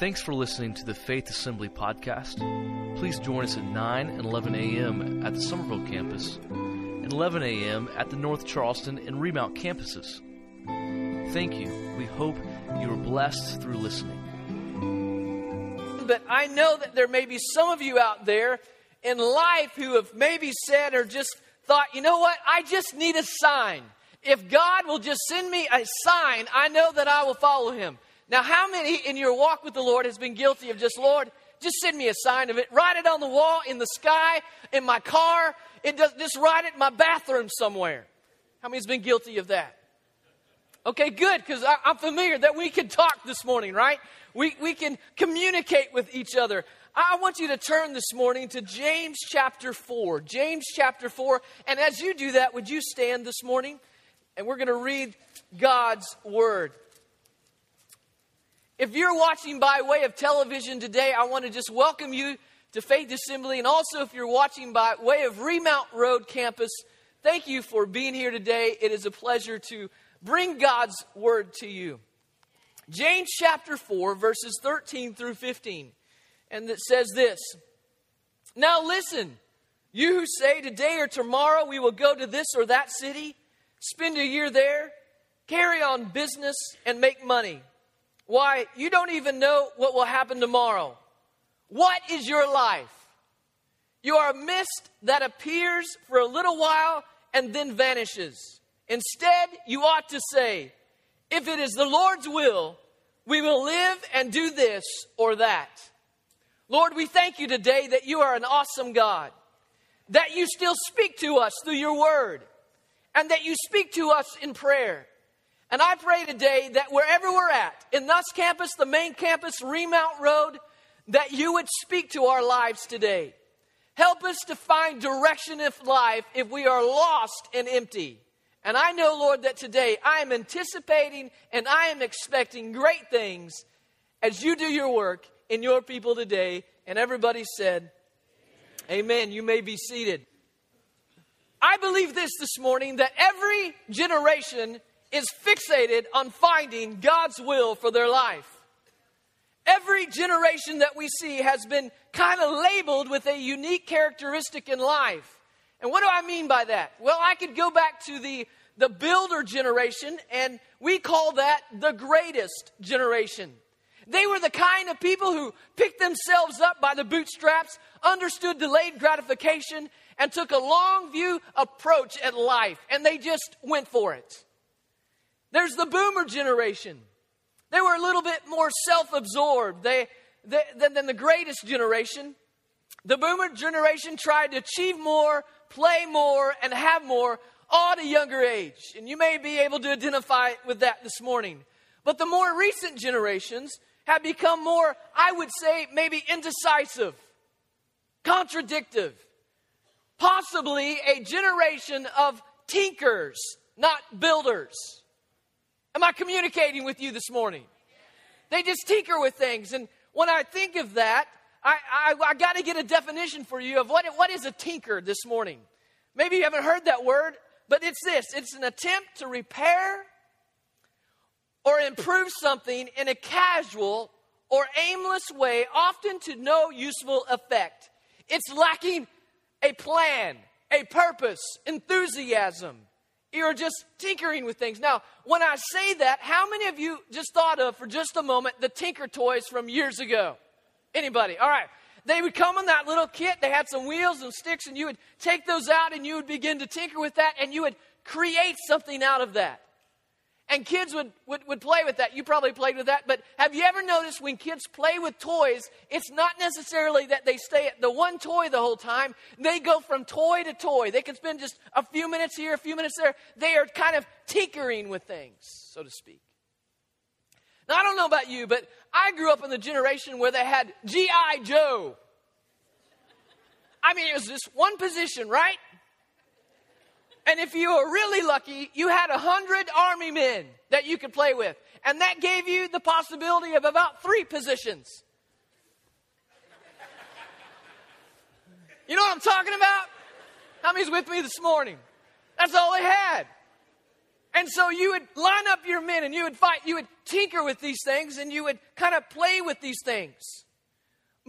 Thanks for listening to the Faith Assembly podcast. Please join us at 9 and 11 a.m. at the Summerville campus and 11 a.m. at the North Charleston and Remount campuses. Thank you. We hope you are blessed through listening. But I know that there may be some of you out there in life who have maybe said or just thought, you know what, I just need a sign. If God will just send me a sign, I know that I will follow him. Now, how many in your walk with the Lord has been guilty of just, Lord, just send me a sign of it. Write it on the wall, in the sky, in my car. It does, just write it in my bathroom somewhere. How many's been guilty of that? Okay, good, because I'm familiar that we can talk this morning, right? We, we can communicate with each other. I want you to turn this morning to James chapter 4. James chapter 4. And as you do that, would you stand this morning? And we're going to read God's word. If you're watching by way of television today, I want to just welcome you to Faith Assembly. And also, if you're watching by way of Remount Road campus, thank you for being here today. It is a pleasure to bring God's word to you. James chapter 4, verses 13 through 15. And it says this Now listen, you who say today or tomorrow we will go to this or that city, spend a year there, carry on business, and make money. Why, you don't even know what will happen tomorrow. What is your life? You are a mist that appears for a little while and then vanishes. Instead, you ought to say, if it is the Lord's will, we will live and do this or that. Lord, we thank you today that you are an awesome God, that you still speak to us through your word, and that you speak to us in prayer. And I pray today that wherever we're at, in this campus, the main campus, Remount Road, that you would speak to our lives today. Help us to find direction of life if we are lost and empty. And I know, Lord, that today I am anticipating and I am expecting great things as you do your work in your people today. And everybody said, Amen. Amen. You may be seated. I believe this this morning that every generation is fixated on finding God's will for their life. Every generation that we see has been kind of labeled with a unique characteristic in life. And what do I mean by that? Well, I could go back to the, the builder generation, and we call that the greatest generation. They were the kind of people who picked themselves up by the bootstraps, understood delayed gratification, and took a long view approach at life, and they just went for it. There's the boomer generation. They were a little bit more self absorbed they, they, than, than the greatest generation. The boomer generation tried to achieve more, play more, and have more all at a younger age. And you may be able to identify with that this morning. But the more recent generations have become more, I would say, maybe indecisive, contradictive, possibly a generation of tinkers, not builders. Am I communicating with you this morning? They just tinker with things. And when I think of that, I, I, I got to get a definition for you of what, what is a tinker this morning. Maybe you haven't heard that word, but it's this it's an attempt to repair or improve something in a casual or aimless way, often to no useful effect. It's lacking a plan, a purpose, enthusiasm. You're just tinkering with things. Now, when I say that, how many of you just thought of for just a moment the Tinker toys from years ago? Anybody? All right. They would come in that little kit. They had some wheels and sticks, and you would take those out and you would begin to tinker with that, and you would create something out of that. And kids would, would, would play with that. You probably played with that. But have you ever noticed when kids play with toys, it's not necessarily that they stay at the one toy the whole time. They go from toy to toy. They can spend just a few minutes here, a few minutes there. They are kind of tinkering with things, so to speak. Now, I don't know about you, but I grew up in the generation where they had G.I. Joe. I mean, it was just one position, right? And if you were really lucky, you had a hundred army men that you could play with. And that gave you the possibility of about three positions. You know what I'm talking about? How many's with me this morning? That's all they had. And so you would line up your men and you would fight, you would tinker with these things and you would kind of play with these things.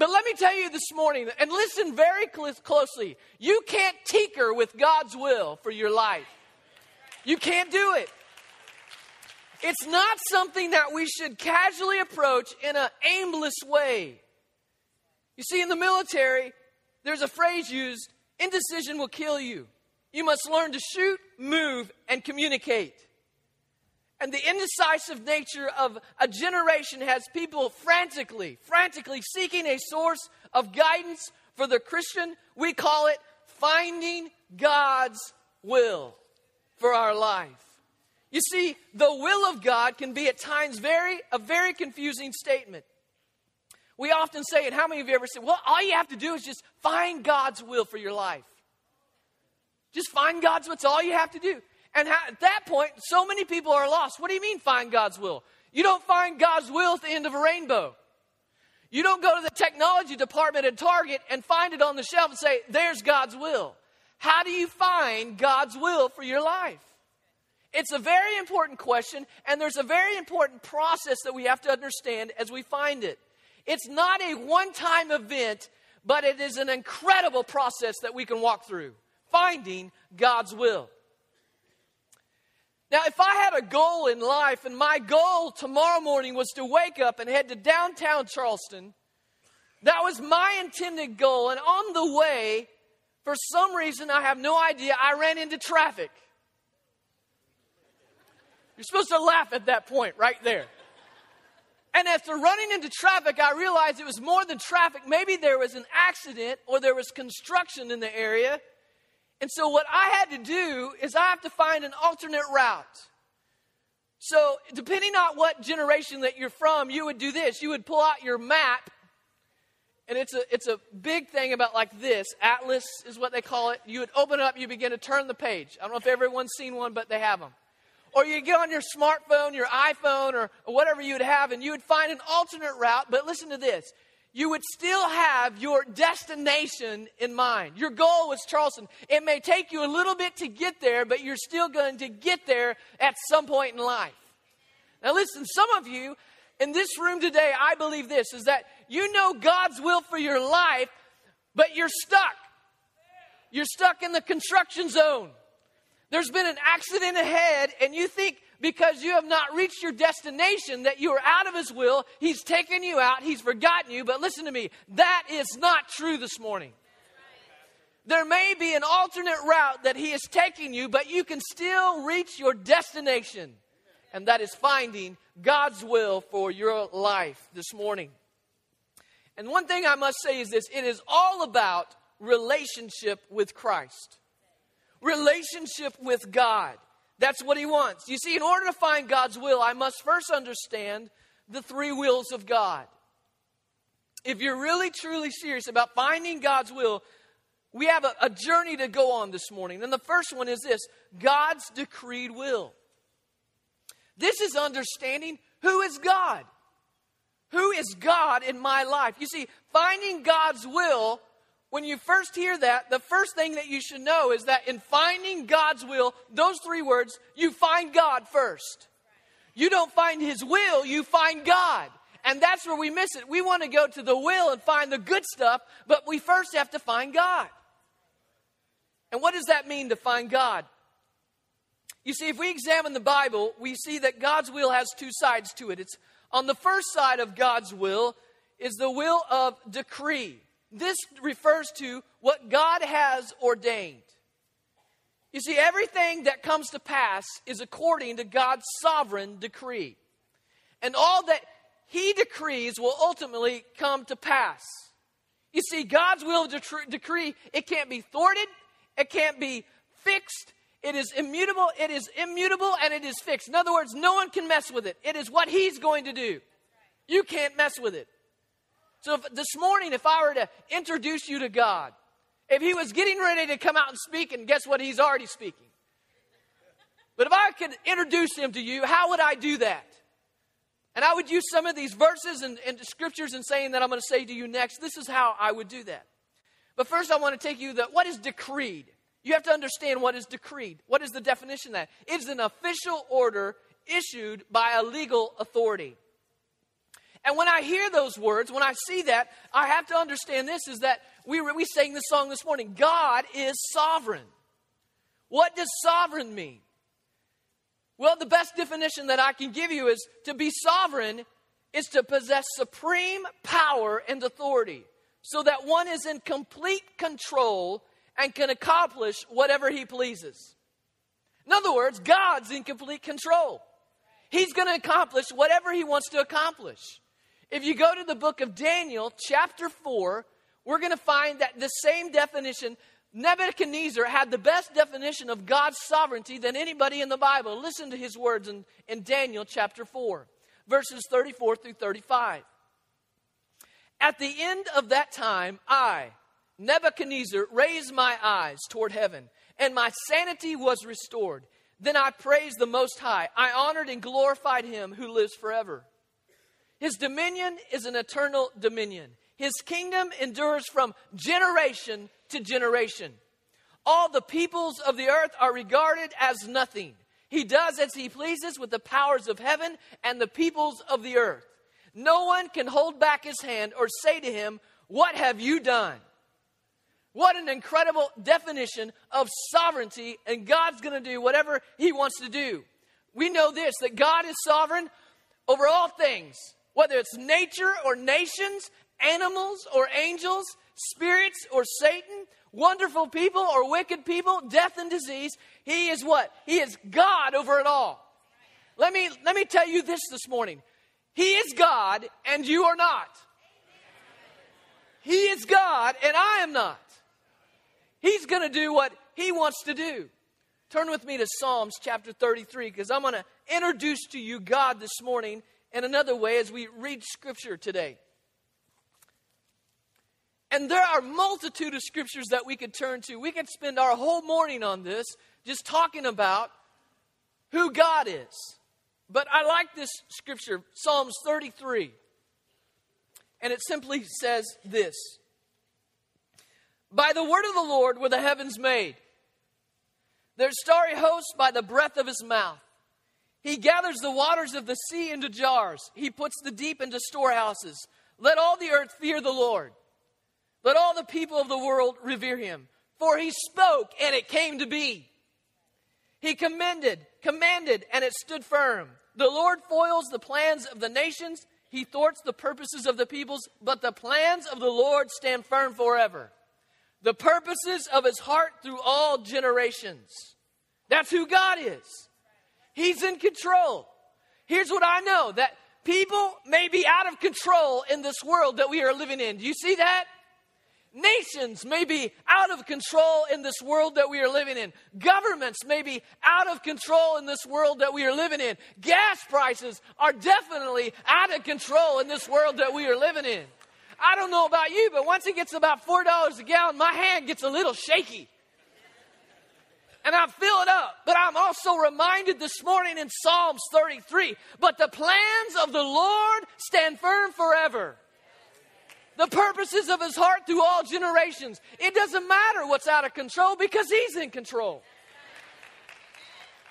But let me tell you this morning, and listen very cl- closely you can't tinker with God's will for your life. You can't do it. It's not something that we should casually approach in an aimless way. You see, in the military, there's a phrase used indecision will kill you. You must learn to shoot, move, and communicate. And the indecisive nature of a generation has people frantically, frantically seeking a source of guidance for the Christian. We call it finding God's will for our life. You see, the will of God can be at times very a very confusing statement. We often say, and how many of you ever said, well, all you have to do is just find God's will for your life. Just find God's will. All you have to do. And how, at that point, so many people are lost. What do you mean find God's will? You don't find God's will at the end of a rainbow. You don't go to the technology department at Target and find it on the shelf and say, there's God's will. How do you find God's will for your life? It's a very important question, and there's a very important process that we have to understand as we find it. It's not a one time event, but it is an incredible process that we can walk through finding God's will. Now, if I had a goal in life, and my goal tomorrow morning was to wake up and head to downtown Charleston, that was my intended goal. And on the way, for some reason, I have no idea, I ran into traffic. You're supposed to laugh at that point right there. And after running into traffic, I realized it was more than traffic. Maybe there was an accident or there was construction in the area. And so, what I had to do is I have to find an alternate route. So, depending on what generation that you're from, you would do this. You would pull out your map, and it's a, it's a big thing about like this. Atlas is what they call it. You would open it up, you begin to turn the page. I don't know if everyone's seen one, but they have them. Or you get on your smartphone, your iPhone, or, or whatever you would have, and you would find an alternate route. But listen to this you would still have your destination in mind. Your goal was Charleston. It may take you a little bit to get there, but you're still going to get there at some point in life. Now, listen, some of you in this room today, I believe this is that you know God's will for your life, but you're stuck. You're stuck in the construction zone. There's been an accident ahead, and you think because you have not reached your destination, that you are out of His will. He's taken you out, He's forgotten you. But listen to me, that is not true this morning. There may be an alternate route that He is taking you, but you can still reach your destination, and that is finding God's will for your life this morning. And one thing I must say is this it is all about relationship with Christ, relationship with God. That's what he wants. You see, in order to find God's will, I must first understand the three wills of God. If you're really truly serious about finding God's will, we have a, a journey to go on this morning. And the first one is this God's decreed will. This is understanding who is God. Who is God in my life? You see, finding God's will when you first hear that, the first thing that you should know is that in finding God's will, those three words, you find God first. You don't find His will, you find God. And that's where we miss it. We want to go to the will and find the good stuff, but we first have to find God. And what does that mean to find God? You see, if we examine the Bible, we see that God's will has two sides to it. It's on the first side of God's will is the will of decree. This refers to what God has ordained. You see, everything that comes to pass is according to God's sovereign decree. And all that He decrees will ultimately come to pass. You see, God's will of decree, it can't be thwarted, it can't be fixed, it is immutable, it is immutable, and it is fixed. In other words, no one can mess with it. It is what He's going to do. You can't mess with it. So if, this morning, if I were to introduce you to God, if He was getting ready to come out and speak, and guess what? He's already speaking. But if I could introduce Him to you, how would I do that? And I would use some of these verses and, and scriptures and saying that I'm going to say to you next. This is how I would do that. But first, I want to take you that what is decreed? You have to understand what is decreed. What is the definition of that? It's an official order issued by a legal authority. And when I hear those words, when I see that, I have to understand this is that we, we sang this song this morning God is sovereign. What does sovereign mean? Well, the best definition that I can give you is to be sovereign is to possess supreme power and authority so that one is in complete control and can accomplish whatever he pleases. In other words, God's in complete control. He's going to accomplish whatever he wants to accomplish. If you go to the book of Daniel, chapter 4, we're going to find that the same definition, Nebuchadnezzar had the best definition of God's sovereignty than anybody in the Bible. Listen to his words in, in Daniel chapter 4, verses 34 through 35. At the end of that time, I, Nebuchadnezzar, raised my eyes toward heaven, and my sanity was restored. Then I praised the Most High. I honored and glorified him who lives forever. His dominion is an eternal dominion. His kingdom endures from generation to generation. All the peoples of the earth are regarded as nothing. He does as he pleases with the powers of heaven and the peoples of the earth. No one can hold back his hand or say to him, What have you done? What an incredible definition of sovereignty, and God's going to do whatever He wants to do. We know this that God is sovereign over all things, whether it's nature or nations, animals or angels, spirits or Satan, wonderful people or wicked people, death and disease. He is what? He is God over it all. Let me, let me tell you this this morning. He is God and you are not. He is God and I am not. He's going to do what He wants to do. Turn with me to Psalms chapter 33 because I'm going to introduce to you God this morning in another way as we read Scripture today. And there are multitude of scriptures that we could turn to. We could spend our whole morning on this just talking about who God is. But I like this scripture, Psalms 33. And it simply says this By the word of the Lord were the heavens made, their starry hosts by the breath of his mouth. He gathers the waters of the sea into jars, he puts the deep into storehouses. Let all the earth fear the Lord. Let all the people of the world revere him. For he spoke, and it came to be. He commended, commanded, and it stood firm. The Lord foils the plans of the nations, he thwarts the purposes of the peoples, but the plans of the Lord stand firm forever. The purposes of his heart through all generations. That's who God is. He's in control. Here's what I know that people may be out of control in this world that we are living in. Do you see that? Nations may be out of control in this world that we are living in. Governments may be out of control in this world that we are living in. Gas prices are definitely out of control in this world that we are living in. I don't know about you, but once it gets about $4 a gallon, my hand gets a little shaky. And I fill it up. But I'm also reminded this morning in Psalms 33 but the plans of the Lord stand firm forever the purposes of his heart through all generations. It doesn't matter what's out of control because he's in control.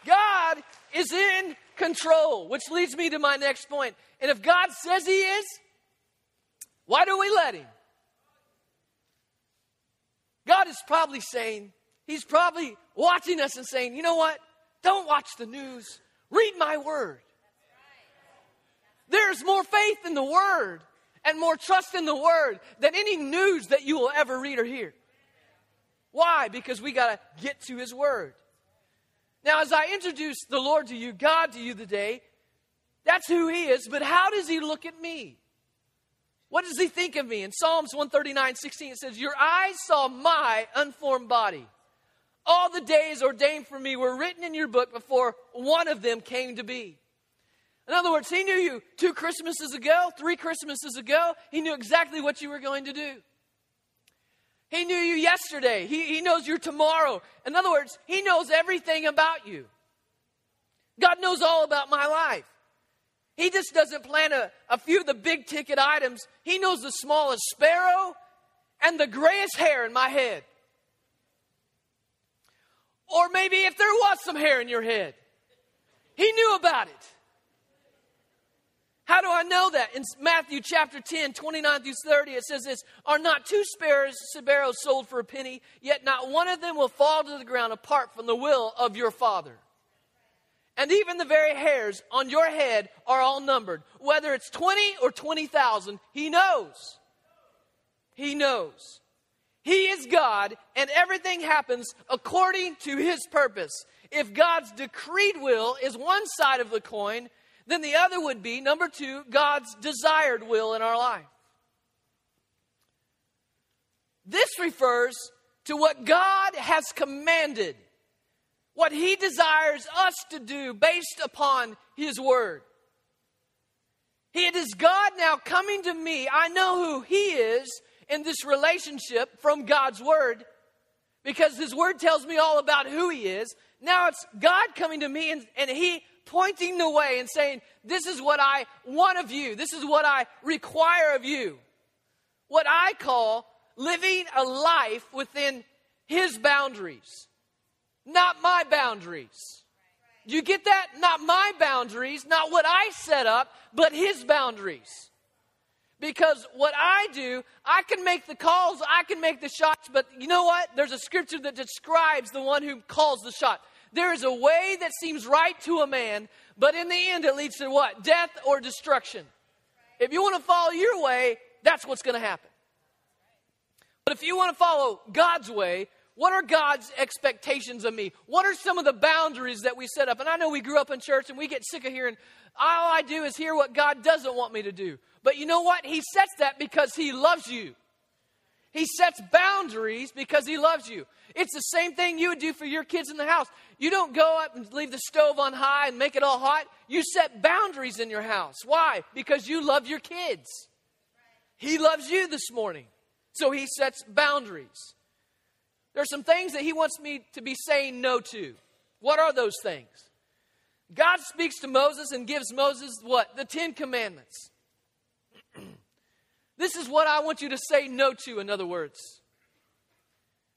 God is in control, which leads me to my next point. And if God says he is, why do we let him? God is probably saying, He's probably watching us and saying, you know what? Don't watch the news. Read my word. There's more faith in the word and more trust in the Word than any news that you will ever read or hear. Why? Because we got to get to His Word. Now, as I introduce the Lord to you, God to you today, that's who He is, but how does He look at me? What does He think of me? In Psalms 139 16, it says, Your eyes saw my unformed body. All the days ordained for me were written in your book before one of them came to be. In other words, He knew you two Christmases ago, three Christmases ago. He knew exactly what you were going to do. He knew you yesterday. He, he knows you tomorrow. In other words, He knows everything about you. God knows all about my life. He just doesn't plan a, a few of the big ticket items. He knows the smallest sparrow and the grayest hair in my head. Or maybe if there was some hair in your head, he knew about it. How do I know that? In Matthew chapter 10, 29 through 30, it says this Are not two sparrows, sparrows sold for a penny? Yet not one of them will fall to the ground apart from the will of your Father. And even the very hairs on your head are all numbered. Whether it's 20 or 20,000, He knows. He knows. He is God, and everything happens according to His purpose. If God's decreed will is one side of the coin, then the other would be, number two, God's desired will in our life. This refers to what God has commanded, what He desires us to do based upon His Word. It is God now coming to me. I know who He is in this relationship from God's Word because His Word tells me all about who He is. Now it's God coming to me and, and He pointing the way and saying, This is what I want of you. This is what I require of you. What I call living a life within His boundaries, not my boundaries. You get that? Not my boundaries, not what I set up, but His boundaries. Because what I do, I can make the calls, I can make the shots, but you know what? There's a scripture that describes the one who calls the shot. There is a way that seems right to a man, but in the end it leads to what? Death or destruction. If you want to follow your way, that's what's going to happen. But if you want to follow God's way, what are God's expectations of me? What are some of the boundaries that we set up? And I know we grew up in church and we get sick of hearing, all I do is hear what God doesn't want me to do. But you know what? He sets that because He loves you. He sets boundaries because He loves you. It's the same thing you would do for your kids in the house. You don't go up and leave the stove on high and make it all hot. You set boundaries in your house. Why? Because you love your kids. He loves you this morning. So He sets boundaries. There are some things that He wants me to be saying no to. What are those things? God speaks to Moses and gives Moses what? The Ten Commandments. this is what I want you to say no to, in other words.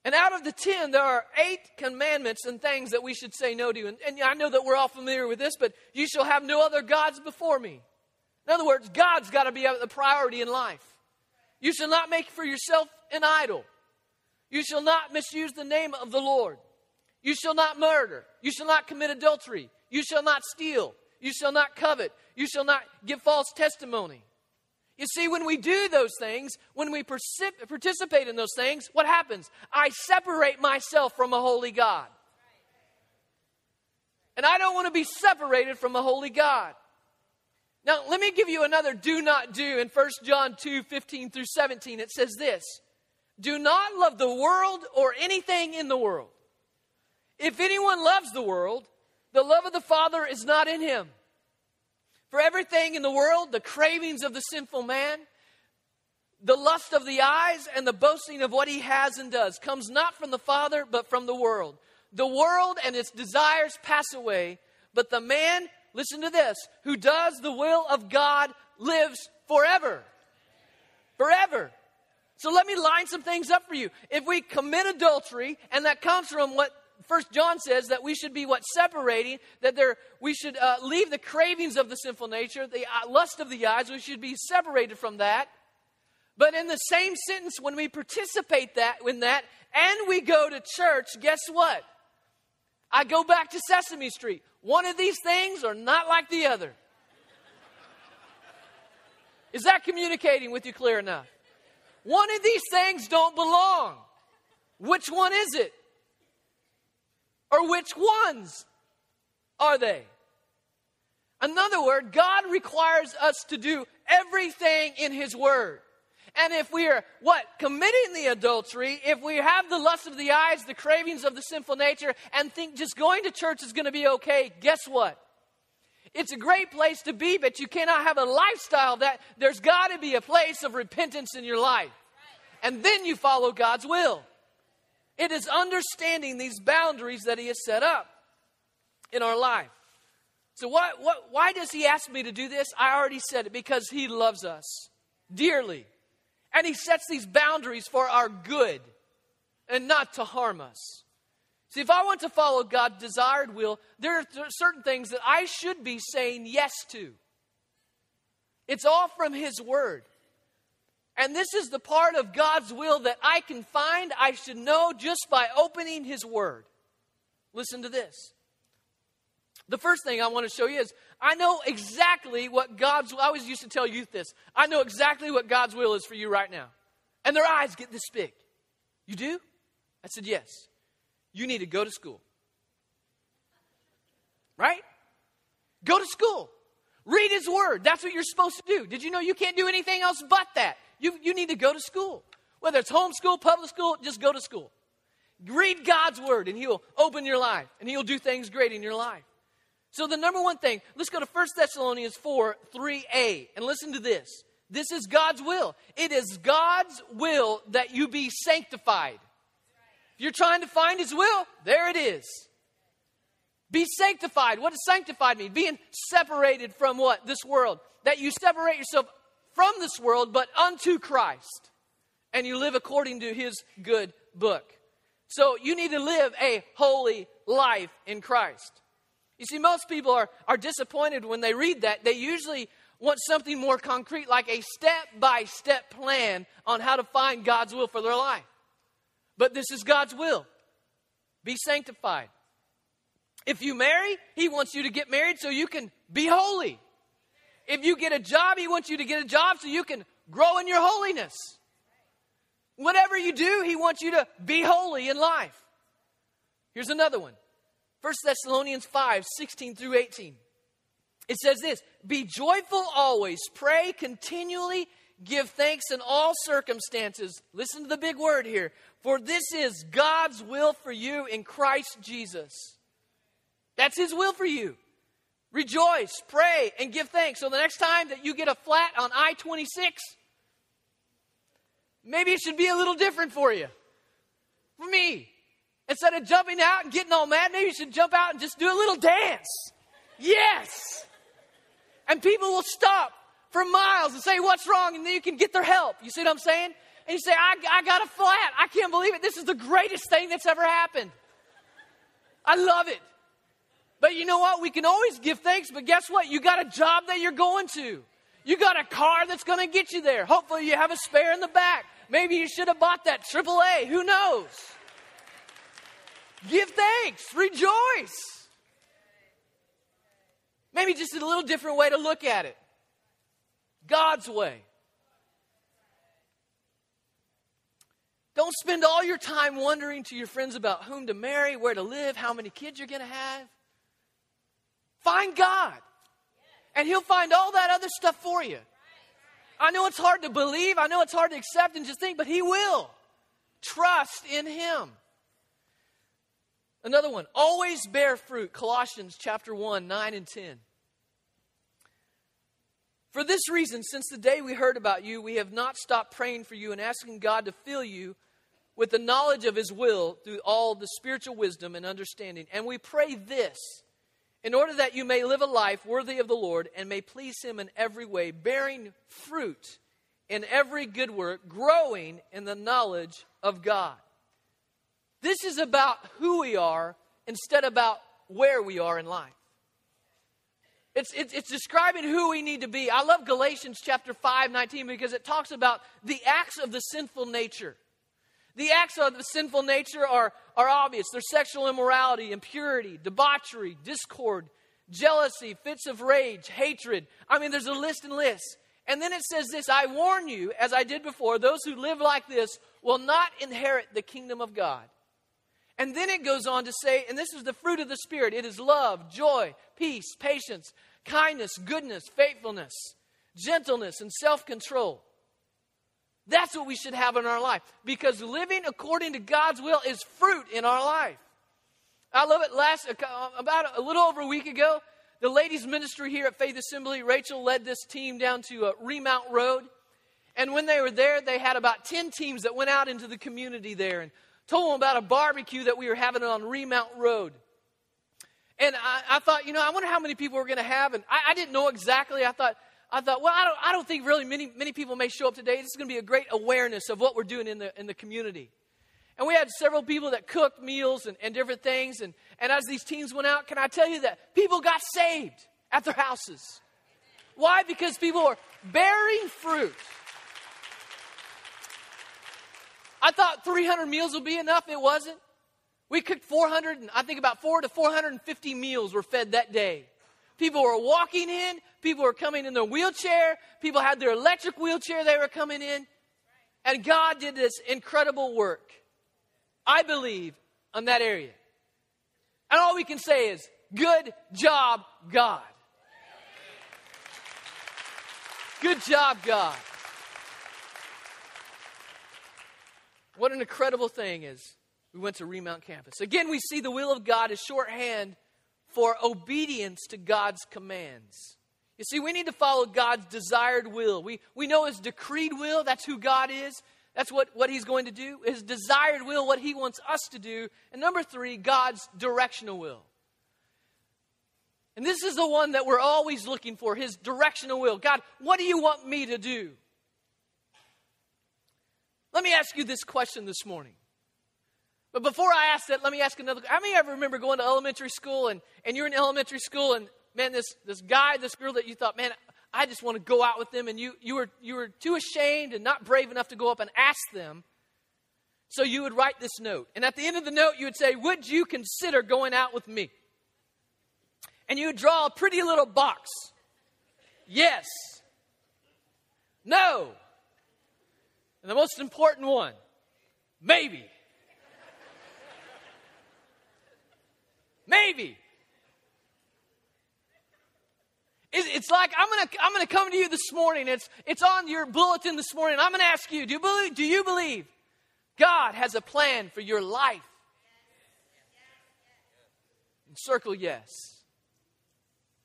And out of the ten, there are eight commandments and things that we should say no to. And, and, I know that we're all familiar with this, but you shall have no other gods before me. In other words, God's got to be the priority in life. You shall not make for yourself an idol. You shall not misuse the name of the Lord. You shall not murder. You shall not commit adultery. You shall not steal. You shall not covet. You shall not give false testimony. You see, when we do those things, when we participate in those things, what happens? I separate myself from a holy God. And I don't want to be separated from a holy God. Now, let me give you another do not do in 1 John 2 15 through 17. It says this Do not love the world or anything in the world. If anyone loves the world, the love of the Father is not in him. For everything in the world, the cravings of the sinful man, the lust of the eyes, and the boasting of what he has and does comes not from the Father, but from the world. The world and its desires pass away, but the man, listen to this, who does the will of God lives forever. Forever. So let me line some things up for you. If we commit adultery, and that comes from what First John says that we should be what separating that there we should uh, leave the cravings of the sinful nature, the uh, lust of the eyes. We should be separated from that. But in the same sentence, when we participate that in that, and we go to church, guess what? I go back to Sesame Street. One of these things are not like the other. Is that communicating with you clear enough? One of these things don't belong. Which one is it? Or which ones are they? In other words, God requires us to do everything in His Word. And if we are, what, committing the adultery, if we have the lust of the eyes, the cravings of the sinful nature, and think just going to church is going to be okay, guess what? It's a great place to be, but you cannot have a lifestyle that there's got to be a place of repentance in your life. And then you follow God's will. It is understanding these boundaries that He has set up in our life. So, what, what, why does He ask me to do this? I already said it because He loves us dearly. And He sets these boundaries for our good and not to harm us. See, if I want to follow God's desired will, there are certain things that I should be saying yes to. It's all from His Word. And this is the part of God's will that I can find, I should know just by opening His Word. Listen to this. The first thing I want to show you is I know exactly what God's will. I always used to tell youth this. I know exactly what God's will is for you right now. And their eyes get this big. You do? I said, Yes. You need to go to school. Right? Go to school. Read His Word. That's what you're supposed to do. Did you know you can't do anything else but that? You, you need to go to school. Whether it's homeschool, public school, just go to school. Read God's Word, and He'll open your life, and He'll do things great in your life. So, the number one thing, let's go to 1 Thessalonians 4 3a, and listen to this. This is God's will. It is God's will that you be sanctified. If you're trying to find His will, there it is. Be sanctified. What does sanctified mean? Being separated from what? This world. That you separate yourself from this world, but unto Christ. And you live according to His good book. So you need to live a holy life in Christ. You see, most people are, are disappointed when they read that. They usually want something more concrete, like a step by step plan on how to find God's will for their life. But this is God's will be sanctified. If you marry, He wants you to get married so you can be holy. If you get a job, He wants you to get a job so you can grow in your holiness. Whatever you do, He wants you to be holy in life. Here's another one 1 Thessalonians 5 16 through 18. It says this Be joyful always, pray continually, give thanks in all circumstances. Listen to the big word here. For this is God's will for you in Christ Jesus. That's His will for you. Rejoice, pray, and give thanks. So the next time that you get a flat on I 26, maybe it should be a little different for you. For me, Instead of jumping out and getting all mad, maybe you should jump out and just do a little dance. Yes. And people will stop for miles and say, What's wrong? And then you can get their help. You see what I'm saying? And you say, I, I got a flat. I can't believe it. This is the greatest thing that's ever happened. I love it. But you know what? We can always give thanks, but guess what? You got a job that you're going to. You got a car that's going to get you there. Hopefully, you have a spare in the back. Maybe you should have bought that AAA. Who knows? Give thanks, rejoice. Maybe just a little different way to look at it God's way. Don't spend all your time wondering to your friends about whom to marry, where to live, how many kids you're going to have. Find God, and He'll find all that other stuff for you. I know it's hard to believe, I know it's hard to accept and just think, but He will. Trust in Him. Another one, always bear fruit. Colossians chapter 1, 9 and 10. For this reason, since the day we heard about you, we have not stopped praying for you and asking God to fill you with the knowledge of His will through all the spiritual wisdom and understanding. And we pray this in order that you may live a life worthy of the Lord and may please Him in every way, bearing fruit in every good work, growing in the knowledge of God. This is about who we are instead about where we are in life. It's, it's, it's, describing who we need to be. I love Galatians chapter 5, 19 because it talks about the acts of the sinful nature. The acts of the sinful nature are, are obvious. They're sexual immorality, impurity, debauchery, discord, jealousy, fits of rage, hatred. I mean, there's a list and list. And then it says this I warn you, as I did before, those who live like this will not inherit the kingdom of God. And then it goes on to say, and this is the fruit of the Spirit it is love, joy, peace, patience, kindness, goodness, faithfulness, gentleness, and self control. That's what we should have in our life because living according to God's will is fruit in our life. I love it. Last about a little over a week ago, the ladies' ministry here at Faith Assembly, Rachel led this team down to uh, Remount Road. And when they were there, they had about 10 teams that went out into the community there and told them about a barbecue that we were having on Remount Road. And I, I thought, you know, I wonder how many people we're going to have. And I, I, didn't know exactly. I thought, I thought, well, I don't, I don't think really many, many people may show up today. This is going to be a great awareness of what we're doing in the, in the community. And we had several people that cooked meals and, and different things. And, and as these teams went out, can I tell you that people got saved at their houses? Why? Because people are bearing fruit. I thought 300 meals would be enough. It wasn't. We cooked 400, and I think about four to 450 meals were fed that day. People were walking in. People were coming in their wheelchair. People had their electric wheelchair they were coming in. And God did this incredible work. I believe on that area. And all we can say is, good job, God. Good job, God. What an incredible thing is we went to Remount campus. Again, we see the will of God as shorthand for obedience to God's commands. You see, we need to follow God's desired will. We, we know His decreed will, that's who God is. That's what, what He's going to do. His desired will, what He wants us to do. And number three, God's directional will. And this is the one that we're always looking for His directional will. God, what do you want me to do? Let me ask you this question this morning. But before I ask that, let me ask another. How many ever remember going to elementary school and, and you're in elementary school and man, this, this guy, this girl that you thought, man, I just want to go out with them, and you, you, were, you were too ashamed and not brave enough to go up and ask them. So you would write this note. And at the end of the note, you would say, Would you consider going out with me? And you would draw a pretty little box. Yes. No. And the most important one, maybe. Maybe. It's like I'm gonna I'm gonna come to you this morning. It's it's on your bulletin this morning. I'm gonna ask you, do you believe do you believe God has a plan for your life? Circle yes.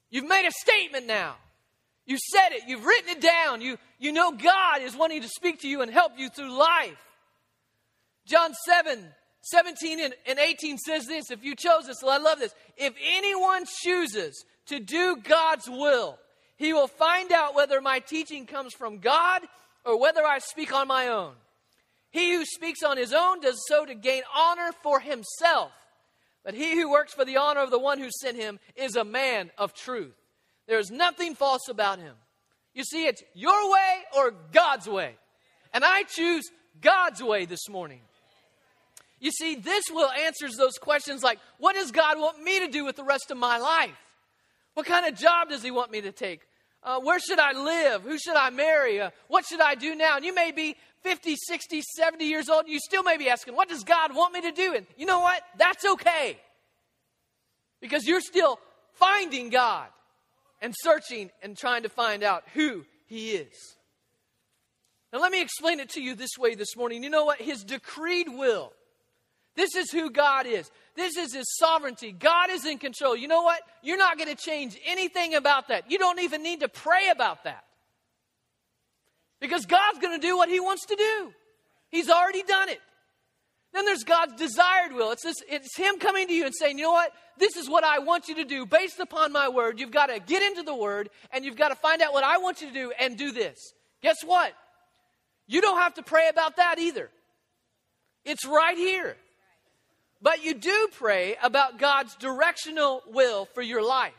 You've made a statement now. You've said it, you've written it down. You you know God is wanting to speak to you and help you through life. John 7, 17 and 18 says this. If you chose this, I love this. If anyone chooses to do God's will. He will find out whether my teaching comes from God or whether I speak on my own. He who speaks on his own does so to gain honor for himself. But he who works for the honor of the one who sent him is a man of truth. There is nothing false about him. You see, it's your way or God's way. And I choose God's way this morning. You see, this will answers those questions like, what does God want me to do with the rest of my life? What kind of job does He want me to take? Uh, where should I live? Who should I marry? Uh, what should I do now? And you may be 50, 60, 70 years old. You still may be asking, What does God want me to do? And you know what? That's okay. Because you're still finding God and searching and trying to find out who He is. Now, let me explain it to you this way this morning. You know what? His decreed will. This is who God is. This is His sovereignty. God is in control. You know what? You're not going to change anything about that. You don't even need to pray about that. Because God's going to do what He wants to do. He's already done it. Then there's God's desired will. It's, this, it's Him coming to you and saying, you know what? This is what I want you to do based upon my word. You've got to get into the word and you've got to find out what I want you to do and do this. Guess what? You don't have to pray about that either. It's right here. But you do pray about God's directional will for your life.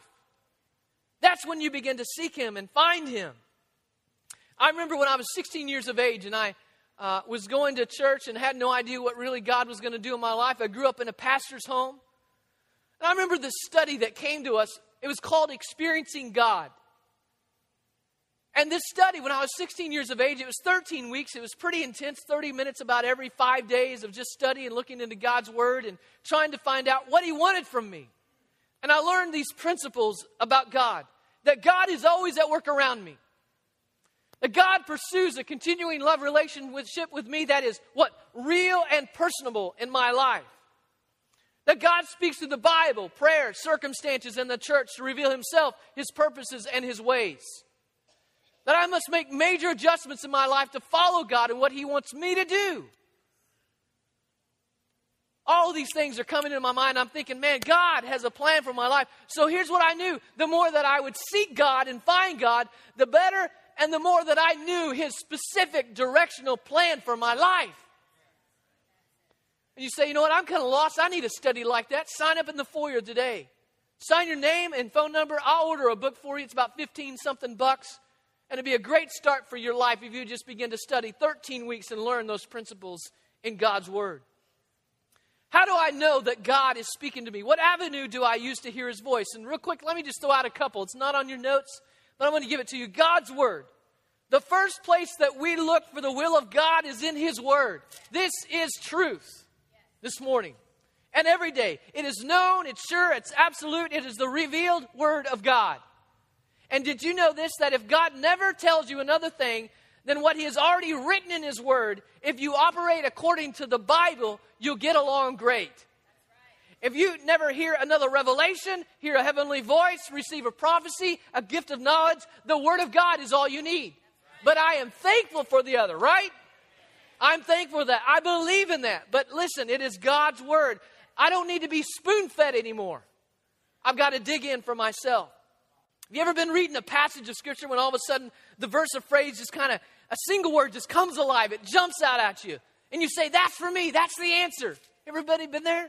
That's when you begin to seek Him and find Him. I remember when I was 16 years of age and I uh, was going to church and had no idea what really God was going to do in my life. I grew up in a pastor's home. And I remember this study that came to us. It was called Experiencing God. And this study, when I was 16 years of age, it was 13 weeks. It was pretty intense 30 minutes about every five days of just studying and looking into God's Word and trying to find out what He wanted from me. And I learned these principles about God that God is always at work around me. That God pursues a continuing love relationship with me that is what? Real and personable in my life. That God speaks through the Bible, prayer, circumstances, and the church to reveal Himself, His purposes, and His ways that I must make major adjustments in my life to follow God and what He wants me to do. All these things are coming into my mind. I'm thinking, man, God has a plan for my life. So here's what I knew the more that I would seek God and find God, the better and the more that I knew His specific directional plan for my life. and you say, you know what, I'm kind of lost. I need a study like that. Sign up in the foyer today. Sign your name and phone number. I'll order a book for you. It's about 15 something bucks. And it'd be a great start for your life if you just begin to study 13 weeks and learn those principles in God's Word. How do I know that God is speaking to me? What avenue do I use to hear His voice? And real quick, let me just throw out a couple. It's not on your notes, but I'm going to give it to you. God's Word. The first place that we look for the will of God is in His Word. This is truth this morning and every day. It is known, it's sure, it's absolute, it is the revealed Word of God. And did you know this? That if God never tells you another thing than what He has already written in His Word, if you operate according to the Bible, you'll get along great. If you never hear another revelation, hear a heavenly voice, receive a prophecy, a gift of knowledge, the Word of God is all you need. But I am thankful for the other, right? I'm thankful that. I believe in that. But listen, it is God's Word. I don't need to be spoon fed anymore. I've got to dig in for myself. Have you ever been reading a passage of Scripture when all of a sudden the verse or phrase just kind of, a single word just comes alive, it jumps out at you, and you say, That's for me, that's the answer. Everybody been there?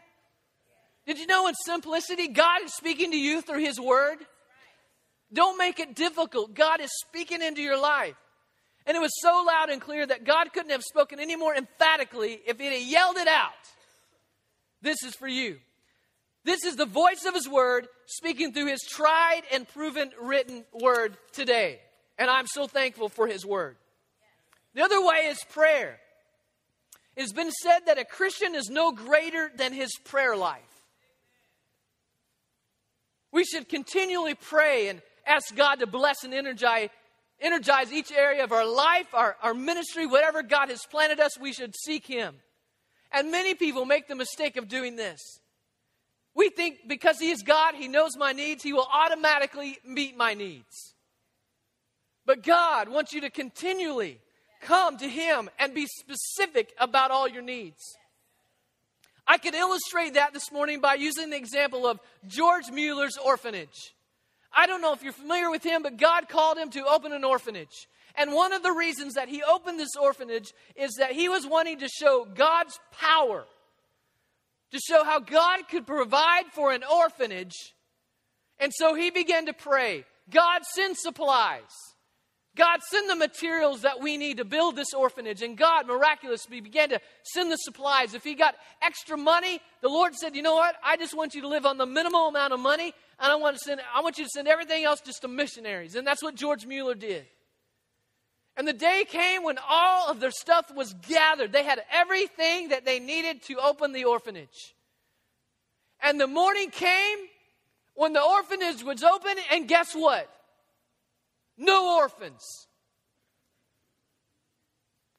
Did you know in simplicity, God is speaking to you through His Word? Don't make it difficult. God is speaking into your life. And it was so loud and clear that God couldn't have spoken any more emphatically if He had yelled it out. This is for you. This is the voice of His Word speaking through His tried and proven written Word today. And I'm so thankful for His Word. The other way is prayer. It has been said that a Christian is no greater than his prayer life. We should continually pray and ask God to bless and energize, energize each area of our life, our, our ministry, whatever God has planted us, we should seek Him. And many people make the mistake of doing this. We think because He is God, He knows my needs, He will automatically meet my needs. But God wants you to continually come to Him and be specific about all your needs. I could illustrate that this morning by using the example of George Mueller's orphanage. I don't know if you're familiar with him, but God called him to open an orphanage. And one of the reasons that he opened this orphanage is that he was wanting to show God's power, to show how God could provide for an orphanage. And so he began to pray God, send supplies. God, send the materials that we need to build this orphanage. And God miraculously began to send the supplies. If he got extra money, the Lord said, You know what? I just want you to live on the minimal amount of money, and I want, to send, I want you to send everything else just to missionaries. And that's what George Mueller did. And the day came when all of their stuff was gathered. They had everything that they needed to open the orphanage. And the morning came when the orphanage was open, and guess what? No orphans.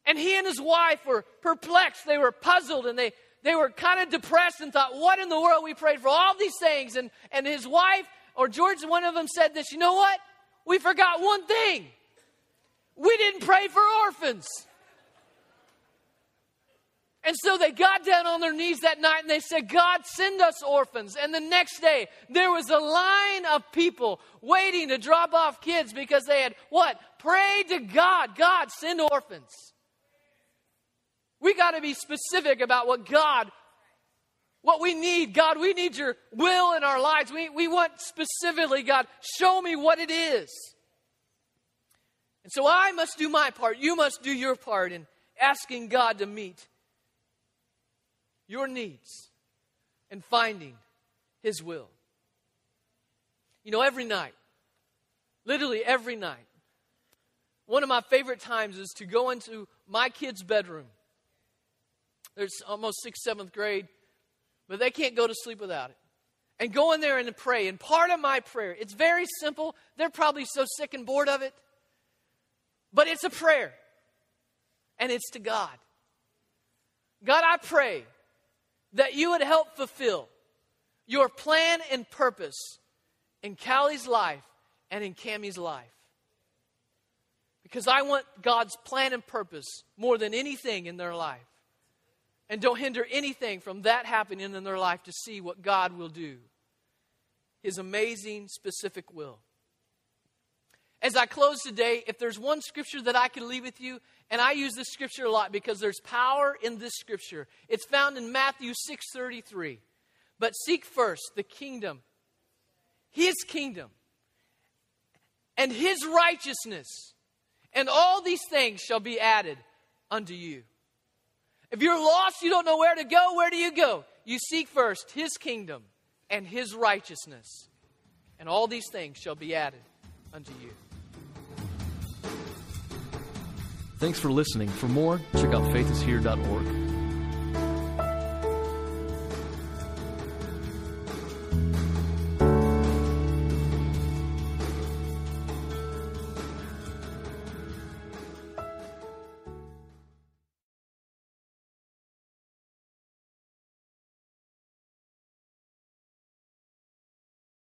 And he and his wife were perplexed. They were puzzled and they, they were kind of depressed and thought, what in the world? We prayed for all these things. And, and his wife, or George, one of them said this, you know what? We forgot one thing. We didn't pray for orphans. And so they got down on their knees that night and they said, God, send us orphans. And the next day, there was a line of people waiting to drop off kids because they had what? Prayed to God. God, send orphans. We got to be specific about what God, what we need. God, we need your will in our lives. We, we want specifically, God, show me what it is. And so I must do my part. You must do your part in asking God to meet your needs and finding His will. You know, every night, literally every night, one of my favorite times is to go into my kid's bedroom. There's almost sixth, seventh grade, but they can't go to sleep without it. And go in there and pray. And part of my prayer, it's very simple. They're probably so sick and bored of it, but it's a prayer. And it's to God. God, I pray that you would help fulfill your plan and purpose in Callie's life and in Cammie's life. Because I want God's plan and purpose more than anything in their life. And don't hinder anything from that happening in their life to see what God will do. His amazing, specific will. As I close today, if there's one scripture that I can leave with you, and I use this scripture a lot because there's power in this scripture. It's found in Matthew 6:33. But seek first the kingdom, his kingdom, and his righteousness, and all these things shall be added unto you. If you're lost, you don't know where to go, where do you go? You seek first his kingdom and his righteousness, and all these things shall be added unto you. Thanks for listening. For more, check out faithishere.org.